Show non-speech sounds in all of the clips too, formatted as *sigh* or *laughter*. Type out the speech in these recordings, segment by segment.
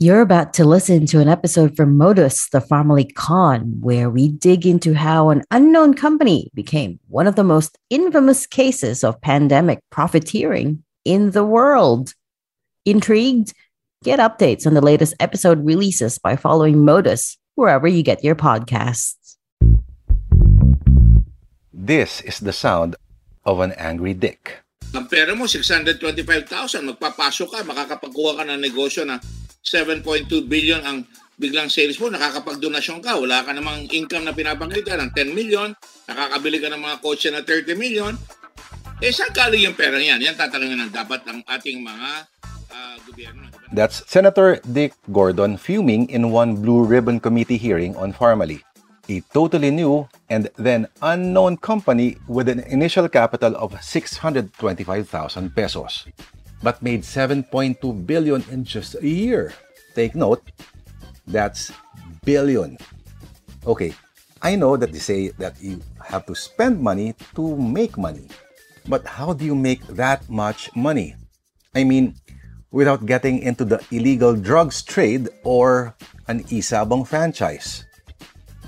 You're about to listen to an episode from Modus, the Pharmally Con, where we dig into how an unknown company became one of the most infamous cases of pandemic profiteering in the world. Intrigued? Get updates on the latest episode releases by following Modus wherever you get your podcasts. This is the sound of an angry dick. Ang pera mo, 625,000. Magpapasok ka, makakapagkuha ka ng negosyo na 7.2 billion ang biglang sales mo, nakakapagdonasyon ka, wala ka namang income na pinapakita ng 10 million, nakakabili ka ng mga kotse na 30 million, eh saan galing yung pera yan? Yan tatanungin ng dapat ng ating mga uh, gobyerno. That's Senator Dick Gordon fuming in one Blue Ribbon Committee hearing on Farmally, a totally new and then unknown company with an initial capital of 625,000 pesos. But made 7.2 billion in just a year. Take note, that's billion. Okay, I know that they say that you have to spend money to make money. But how do you make that much money? I mean, without getting into the illegal drugs trade or an e-sabong franchise.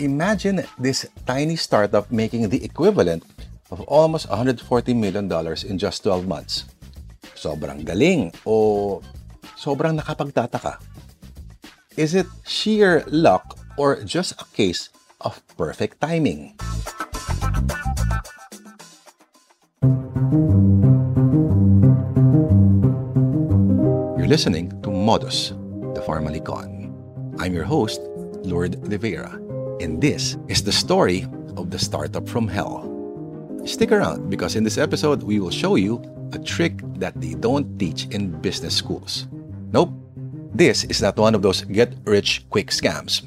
Imagine this tiny startup making the equivalent of almost $140 million in just 12 months. Sobrang galing o sobrang nakapagtataka? Is it sheer luck or just a case of perfect timing? You're listening to Modus, the Pharmally Con. I'm your host, Lourdes De Vera, and this is the story of the startup from hell. Stick around because in this episode, we will show you a trick that they don't teach in business schools. Nope, this is not one of those get rich quick scams.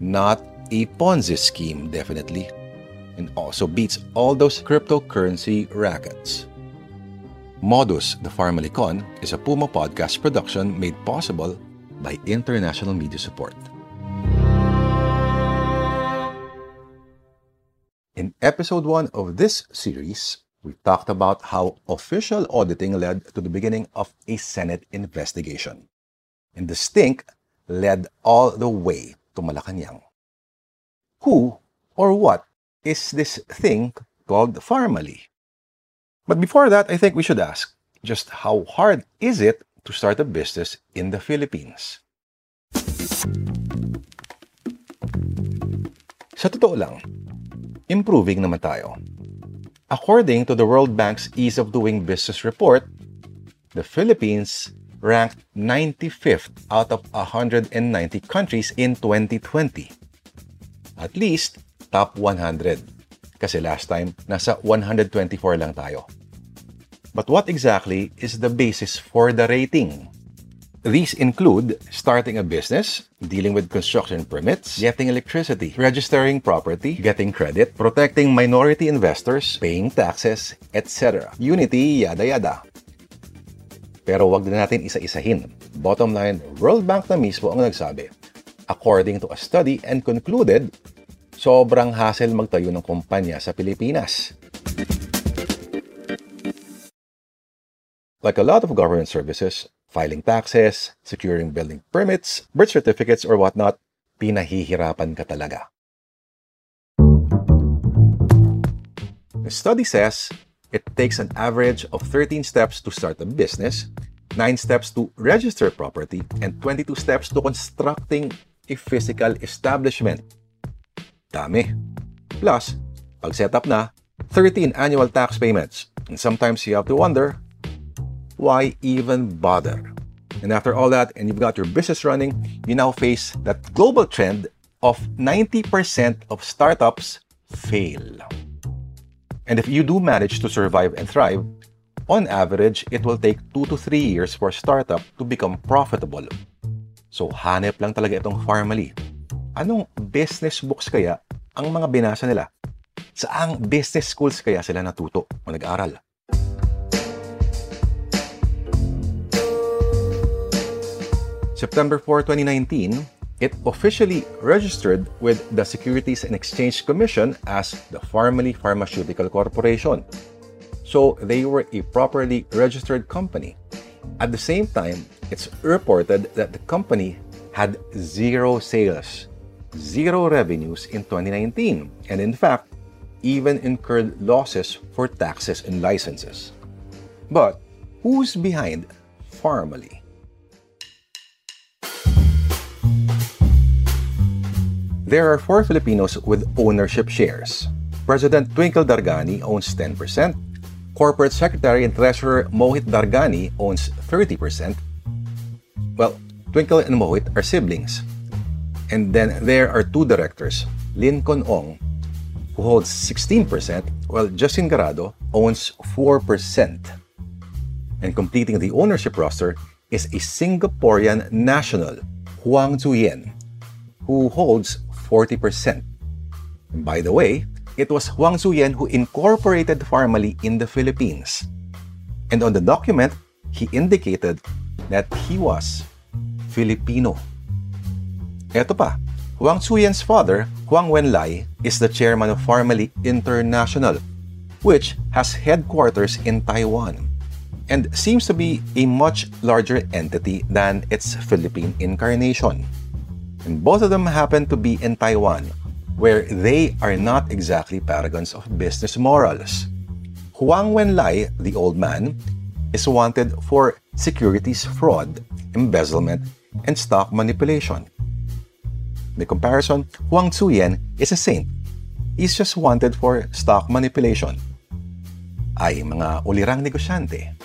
Not a Ponzi scheme, definitely. And also beats all those cryptocurrency rackets. Modus, the Pharmally Con, is a Puma podcast production made possible by international media support. In episode 1 of this series, we talked about how official auditing led to the beginning of a Senate investigation. And the stink led all the way to Malacanang. Who or what is this thing called Pharmally? But before that, I think we should ask just how hard is it to start a business in the Philippines? Sa totoo lang, improving naman tayo. According to the World Bank's Ease of Doing Business report, the Philippines ranked 95th out of 190 countries in 2020. At least top 100. Kasi last time, nasa 124 lang tayo. But what exactly is the basis for the rating? These include starting a business, dealing with construction permits, getting electricity, registering property, getting credit, protecting minority investors, paying taxes, etc. Unity, yada yada. Pero wag na natin isa-isahin. Bottom line, World Bank na mismo ang nagsabi. According to a study and concluded, sobrang hassle magtayo ng kumpanya sa Pilipinas. Like a lot of government services, filing taxes, securing building permits, birth certificates, or whatnot, pinahihirapan ka talaga. The study says it takes an average of 13 steps to start a business, 9 steps to register property, and 22 steps to constructing a physical establishment. Dami. Plus, pag set up na, 13 annual tax payments. And sometimes you have to wonder, why even bother? And after all that, and you've got your business running, you now face that global trend of 90% of startups fail. And if you do manage to survive and thrive, on average, it will take 2 to 3 years for a startup to become profitable. So hanep lang talaga itong Farmally. Anong business books kaya ang mga binasa nila? Saang business schools kaya sila natuto o nag-aral? September 4, 2019, it officially registered with the Securities and Exchange Commission as the Pharmally Pharmaceutical Corporation. So they were a properly registered company. At the same time, it's reported that the company had zero sales, zero revenues in 2019, and in fact, even incurred losses for taxes and licenses. But who's behind Pharmally? There are four Filipinos with ownership shares. President Twinkle Dargani owns 10%. Corporate Secretary and Treasurer Mohit Dargani owns 30%. Well, Twinkle and Mohit are siblings. And then there are two directors, Lin Linconn Ong, who holds 16%, while Justin Garado owns 4%. And completing the ownership roster is a Singaporean national, Huang Zuyen, who holds 40%. by the way, it was Huang Zuyen who incorporated Pharmally in the Philippines. And on the document, he indicated that he was Filipino. Eto pa, Huang Zuyen's father, Huang Wenlai, is the chairman of Pharmally International, which has headquarters in Taiwan and seems to be a much larger entity than its Philippine incarnation. And both of them happen to be in Taiwan, where they are not exactly paragons of business morals. Huang Wenlai, the old man, is wanted for securities fraud, embezzlement, and stock manipulation. By comparison, Huang Zuyen is a saint. He's just wanted for stock manipulation. Ay mga ulirang negosyante.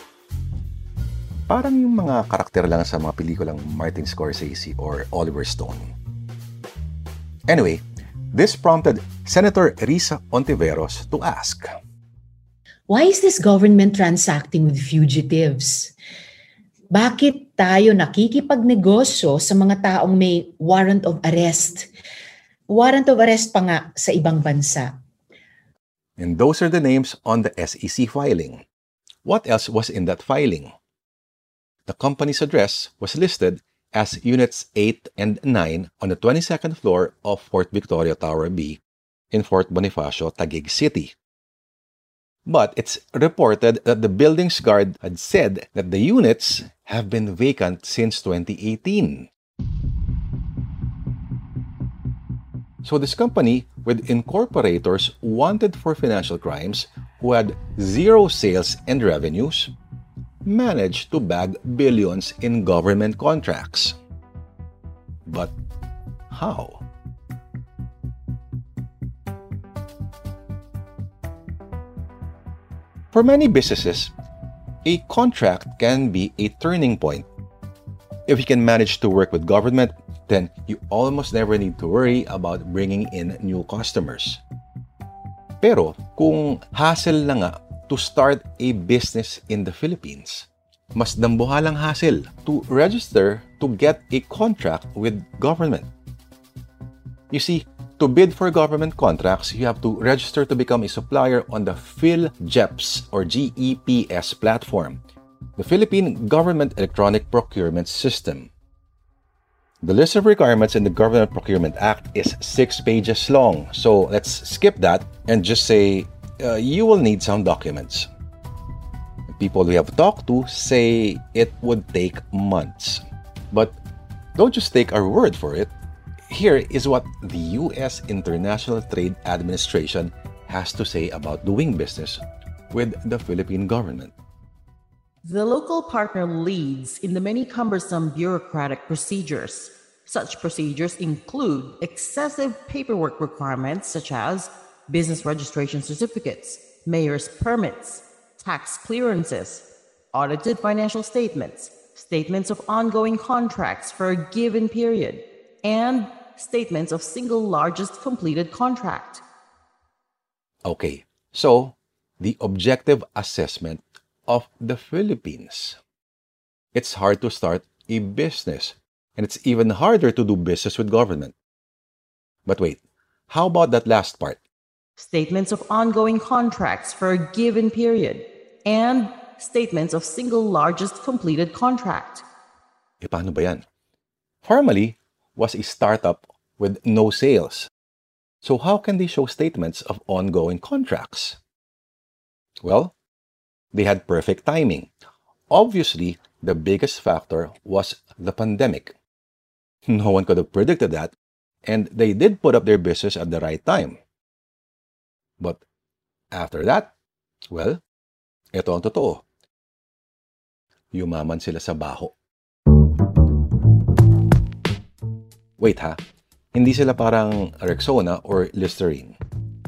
Parang yung mga karakter lang sa mga pelikulang Martin Scorsese or Oliver Stone. Anyway, this prompted Senator Risa Ontiveros to ask, Why is this government transacting with fugitives? Bakit tayo nakikipagnegosyo sa mga taong may warrant of arrest? Warrant of arrest pa nga sa ibang bansa. And those are the names on the SEC filing. What else was in that filing? The company's address was listed as Units 8 and 9 on the 22nd floor of Fort Victoria Tower B in Fort Bonifacio, Taguig City. But it's reported that the building's guard had said that the units have been vacant since 2018. So this company with incorporators wanted for financial crimes who had zero sales and revenues managed to bag billions in government contracts. But how? For many businesses, a contract can be a turning point. If you can manage to work with government, then you almost never need to worry about bringing in new customers. Pero kung hassle na nga to start a business in the Philippines. Mas dambuhalang hassle to register to get a contract with government. You see, to bid for government contracts, you have to register to become a supplier on the PhilGEPS or GEPS platform, the Philippine Government Electronic Procurement System. The list of requirements in the Government Procurement Act is six pages long, so let's skip that and just say uh, you will need some documents. People we have talked to say it would take months. But don't just take our word for it. Here is what the U.S. International Trade Administration has to say about doing business with the Philippine government. The local partner leads in the many cumbersome bureaucratic procedures. Such procedures include excessive paperwork requirements such as business registration certificates, mayor's permits, tax clearances, audited financial statements, statements of ongoing contracts for a given period, and statements of single largest completed contract. Okay, so the objective assessment of the Philippines. It's hard to start a business, and it's even harder to do business with government. But wait, how about that last part? Statements of ongoing contracts for a given period and statements of single largest completed contract. E paano ba yan? Pharmally, was a startup with no sales. So how can they show statements of ongoing contracts? Well, they had perfect timing. Obviously, the biggest factor was the pandemic. *laughs* No one could have predicted that, and they did put up their business at the right time. But after that, well, ito ang totoo. Yumaman sila sa baho. Wait ha, hindi sila parang Rexona or Listerine.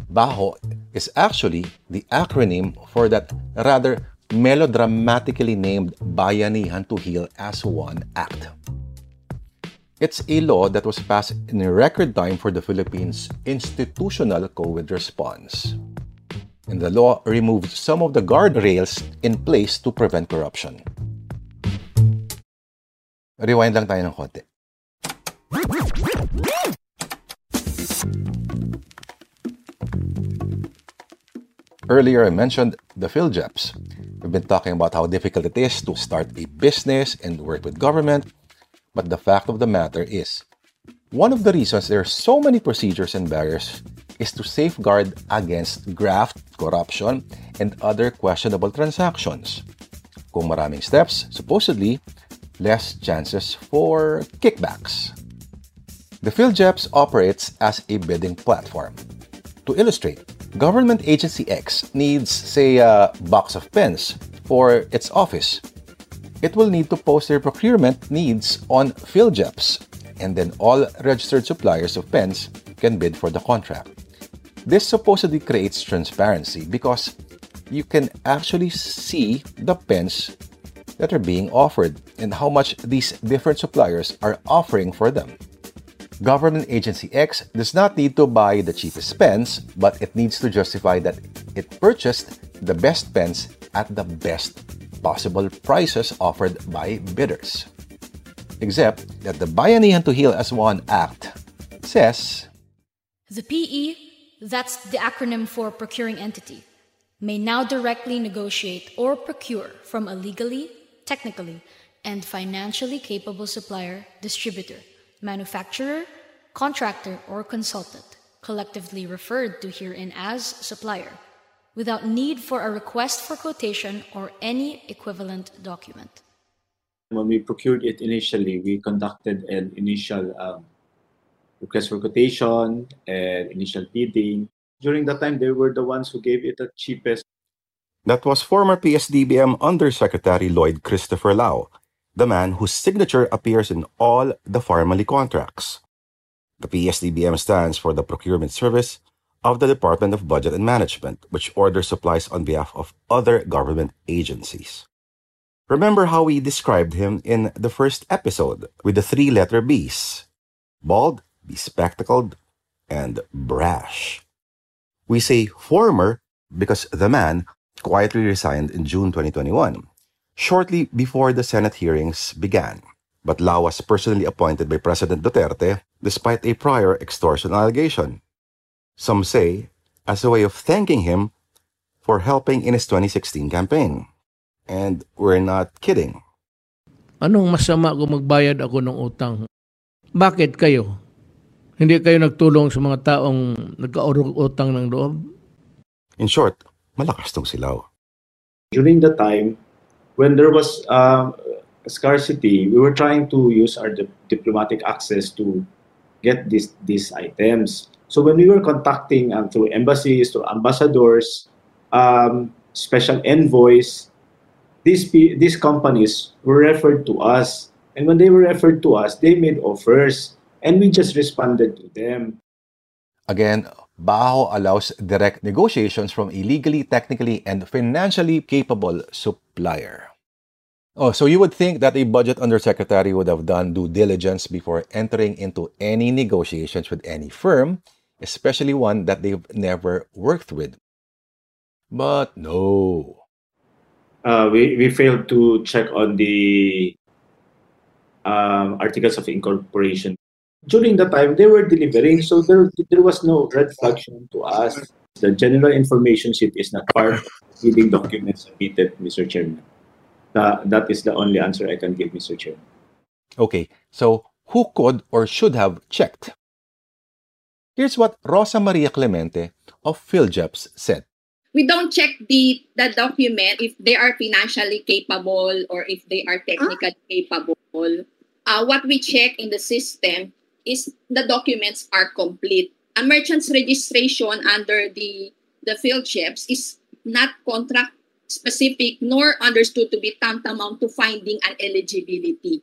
Baho is actually the acronym for that rather melodramatically named Bayanihan to Heal as One Act. It's a law that was passed in a record time for the Philippines' institutional COVID response. And the law removed some of the guardrails in place to prevent corruption. Rewind lang tayo ng konti. Earlier, I mentioned the PhilGEPS. We've been talking about how difficult it is to start a business and work with government. But the fact of the matter is, one of the reasons there are so many procedures and barriers is to safeguard against graft, corruption, and other questionable transactions. Kung maraming steps, supposedly, less chances for kickbacks. The PhilGEPS operates as a bidding platform. To illustrate, Government Agency X needs, say, a box of pens for its office. It will need to post their procurement needs on PhilGEPS, and then all registered suppliers of pens can bid for the contract. This supposedly creates transparency because you can actually see the pens that are being offered and how much these different suppliers are offering for them. Government Agency X does not need to buy the cheapest pens, but it needs to justify that it purchased the best pens at the best possible prices offered by bidders. Except that the Bayanihan to Heal as One Act says The PE, that's the acronym for procuring entity, may now directly negotiate or procure from a legally, technically, and financially capable supplier, distributor manufacturer, contractor, or consultant, collectively referred to herein as supplier, without need for a request for quotation or any equivalent document. When we procured it initially, we conducted an initial um, request for quotation and initial bidding. During that time, they were the ones who gave it the cheapest. That was former PSDBM Undersecretary Lloyd Christopher Lao, the man whose signature appears in all the Pharmally contracts. The PSDBM stands for the Procurement Service of the Department of Budget and Management, which orders supplies on behalf of other government agencies. Remember how we described him in the first episode with the three letter B's bald, bespectacled, and brash. We say former because the man quietly resigned in June 2021 shortly before the Senate hearings began. But Lao was personally appointed by President Duterte despite a prior extortion allegation. Some say as a way of thanking him for helping in his 2016 campaign. And we're not kidding. Anong masama kung magbayad ako ng utang? Bakit kayo? Hindi kayo nagtulong sa mga taong nagkaurong utang ng loob? In short, malakas tong silaw. During the time, when there was uh, scarcity, we were trying to use our di- diplomatic access to get these these items. So when we were contacting um, through embassies, through ambassadors, um, special envoys, these these companies were referred to us, and when they were referred to us, they made offers, and we just responded to them. Again, Baho allows direct negotiations from a legally, technically, and financially capable supplier. Oh, so you would think that a budget undersecretary would have done due diligence before entering into any negotiations with any firm, especially one that they've never worked with. But no. Uh, we, we failed to check on the um, articles of incorporation. During the time, they were delivering, so there, there was no red flag to us. The general information sheet is not part of the leading documents submitted, Mr. Chairman. Uh, that is the only answer I can give, Mr. Chairman. Okay, so who could or should have checked? Here's what Rosa Maria Clemente of PhilGEPS said. We don't check the, the document if they are financially capable or if they are technically capable. Uh, what we check in the system is the documents are complete. A merchant's registration under the the PhilGEPS is not contract specific nor understood to be tantamount to finding an eligibility.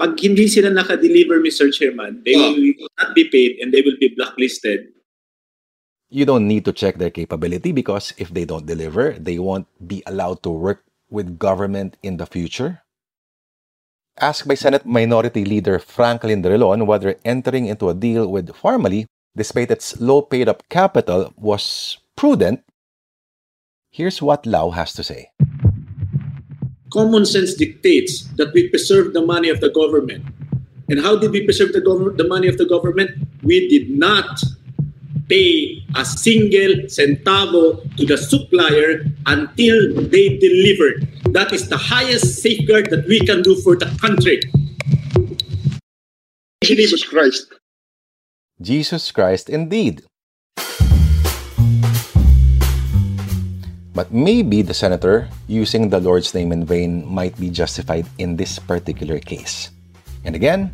Pag hindi sila naka-deliver, Mr. Chairman, they Oh. will not be paid and they will be blacklisted. You don't need to check their capability because if they don't deliver, they won't be allowed to work with government in the future. Asked by Senate Minority Leader Franklin Drilon whether entering into a deal with Pharmally, despite its low paid up capital, was prudent, here's what Lao has to say. Common sense dictates that we preserve the money of the government. And how did we preserve the, gov- the money of the government? We did not pay a single centavo to the supplier until they delivered. That is the highest safeguard that we can do for the country. Jesus Christ. Jesus Christ indeed. But maybe the senator using the Lord's name in vain might be justified in this particular case. And again,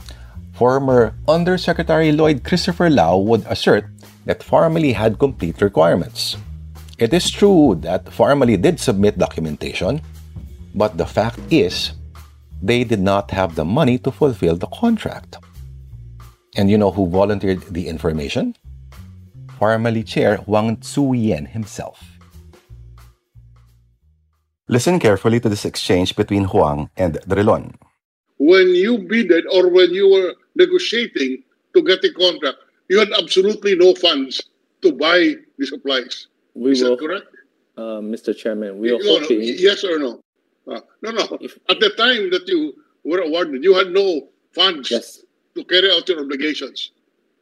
former Undersecretary Lloyd Christopher Lao would assert that Pharmally had complete requirements. It is true that Pharmally did submit documentation, but the fact is, they did not have the money to fulfill the contract. And you know who volunteered the information? Pharmally Chair Huang Zuyen himself. Listen carefully to this exchange between Huang and Drilon. When you bidded or when you were negotiating to get a contract, you had absolutely no funds to buy the supplies. We Is will, that correct? uh, Mr. Chairman, we are no, no, yes or no? Uh, no, no. If- At the time that you were awarded, you had no funds Yes, to carry out your obligations.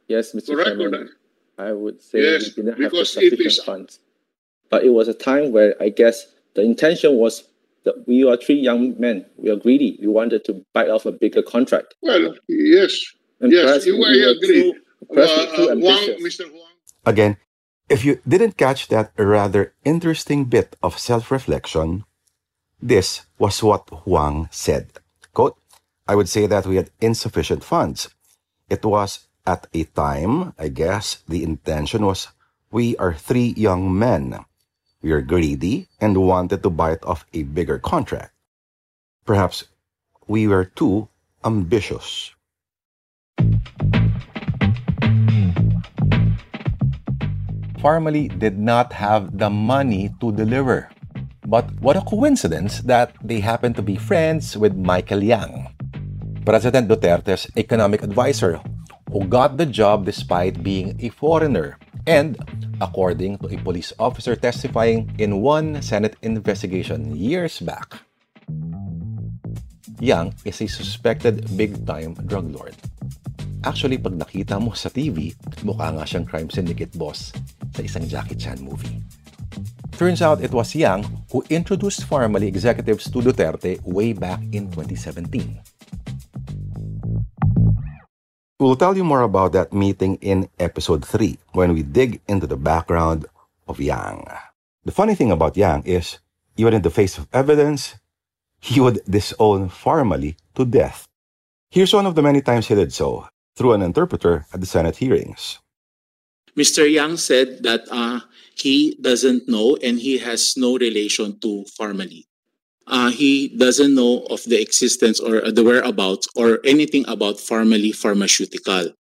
yes, Mr. Correct or Chairman. I would say Yes, we didn't have the because it sufficient is- funds. But it was a time where I guess the intention was that we are three young men. We are greedy. We wanted to bite off a bigger contract. Well, yes, And yes, you, we were agree. too- perhaps we were too Uh, Huang. Mr. Huang. Again, if you didn't catch that rather interesting bit of self reflection, this was what Huang said. Quote, I would say that we had insufficient funds. It was at a time, I guess, the intention was we are three young men. We are greedy and wanted to bite off a bigger contract. Perhaps we were too ambitious. Pharmally did not have the money to deliver. But what a coincidence that they happened to be friends with Michael Yang, President Duterte's economic advisor, who got the job despite being a foreigner. And according to a police officer testifying in one Senate investigation years back, Yang is a suspected big-time drug lord. Actually, pag nakita mo sa TV, mukha nga siyang crime syndicate boss sa isang Jackie Chan movie. Turns out it was Yang who introduced Farmally executives to Duterte way back in 2017. We'll tell you more about that meeting in episode 3 when we dig into the background of Yang. The funny thing about Yang is, even in the face of evidence, *laughs* he would disown Pharmally to death. Here's one of the many times he did so through an interpreter at the Senate hearings. Mr. Yang said that uh, he doesn't know and he has no relation to Pharmally. Uh, he doesn't know of the existence or the whereabouts or anything about Pharmally Pharmaceutical.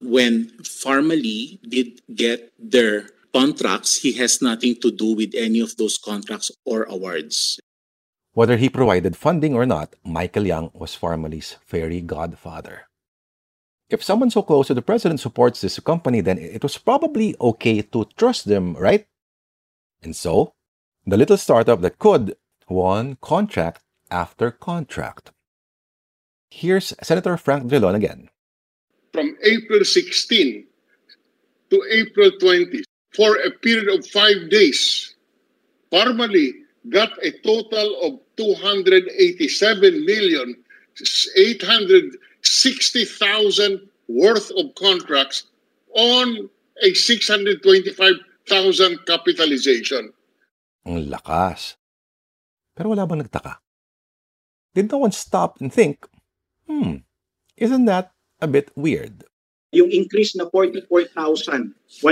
When Pharmally did get their contracts, he has nothing to do with any of those contracts or awards. Whether he provided funding or not, Michael Yang was Pharmally's fairy godfather. If someone so close to the president supports this company, then it was probably okay to trust them, right? And so, the little startup that could won contract after contract. Here's Senator Frank Drilon again. From April 16 to April 20, for a period of five days, Pharmally got a total of 287 million 860,000 worth of contracts on a 625,000 capitalization. Ang lakas. Pero wala bang nagtaka? Did no one stop and think, hmm, isn't that a bit weird? Yung increase na 44,149%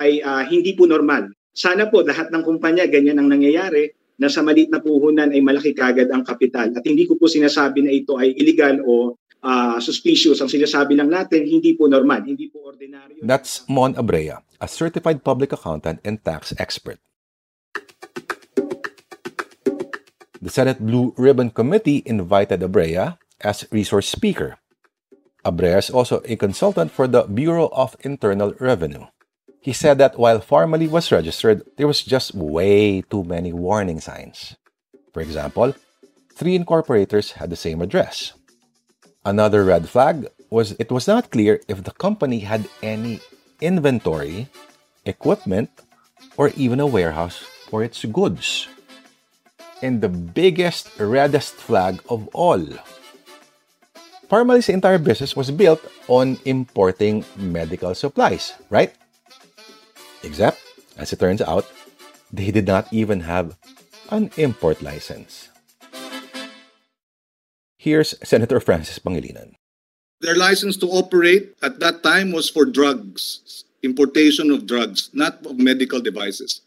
ay uh, hindi po normal. Sana po lahat ng kumpanya ganyan ang nangyayari na sa maliit na puhunan ay malaki kagad ang kapital. At hindi ko po sinasabi na ito ay illegal o uh, suspicious. Ang sinasabi lang natin, hindi po normal, hindi po ordinaryo. That's Mon Abrea, a certified public accountant and tax expert. The Senate Blue Ribbon Committee invited Abrea as resource speaker. Abrea is also a consultant for the Bureau of Internal Revenue. He said that while Pharmally was registered, there was just way too many warning signs. For example, three incorporators had the same address. Another red flag was it was not clear if the company had any inventory, equipment, or even a warehouse for its goods. And the biggest, reddest flag of all. Pharmally's entire business was built on importing medical supplies, right? Except, as it turns out, they did not even have an import license. Here's Senator Francis Pangilinan. Their license to operate at that time was for drugs, importation of drugs, not of medical devices.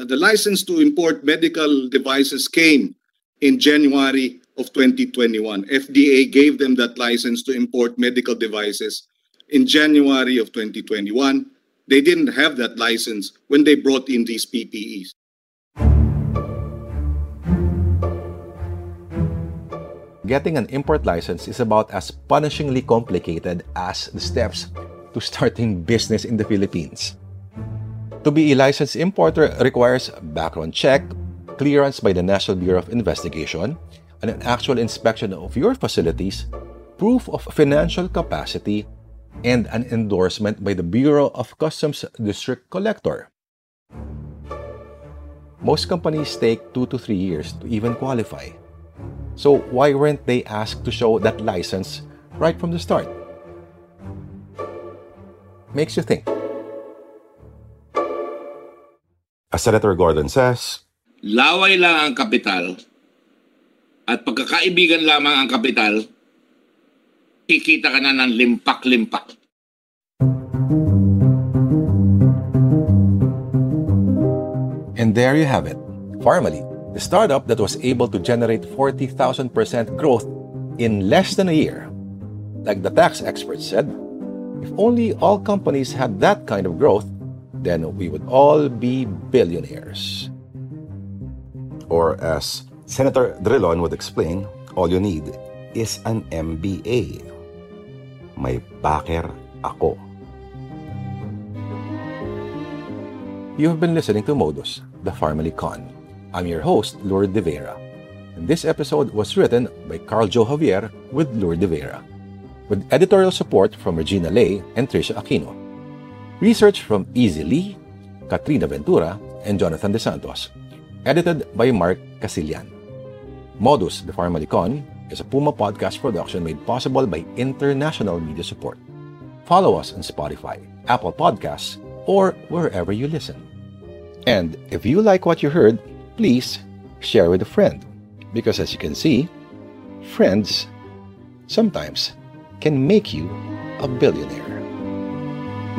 Uh, the license to import medical devices came in January of 2021. FDA gave them that license to import medical devices in January of 2021. They didn't have that license when they brought in these PPEs. Getting an import license is about as punishingly complicated as the steps to starting business in the Philippines. To be a licensed importer requires background check, clearance by the National Bureau of Investigation, and an actual inspection of your facilities, proof of financial capacity, and an endorsement by the Bureau of Customs District Collector. Most companies take two to three years to even qualify. So, why weren't they asked to show that license right from the start? Makes you think. As Senator Gordon says, Laway lang ang kapital at pagkakaibigan lamang ang kapital kikita ka na ng limpak-limpak. And there you have it. Farmally, the startup that was able to generate 40,000% growth in less than a year. Like the tax experts said, if only all companies had that kind of growth, then we would all be billionaires. Or as Senator Drilon would explain, all you need is an MBA may backer ako. You have been listening to Modus, the Pharmally Con. I'm your host, Lourdes De Vera. And this episode was written by Carl Joe Javier with Lourdes De Vera, with editorial support from Regina Lay and Tricia Aquino. Research from Easy Lee, Katrina Ventura, and Jonathan De Santos. Edited by Mark Casillan. Modus, the Pharmally Con, is a Puma podcast production made possible by international media support. Follow us on Spotify, Apple Podcasts, or wherever you listen. And if you like what you heard, please share with a friend. Because as you can see, friends sometimes can make you a billionaire.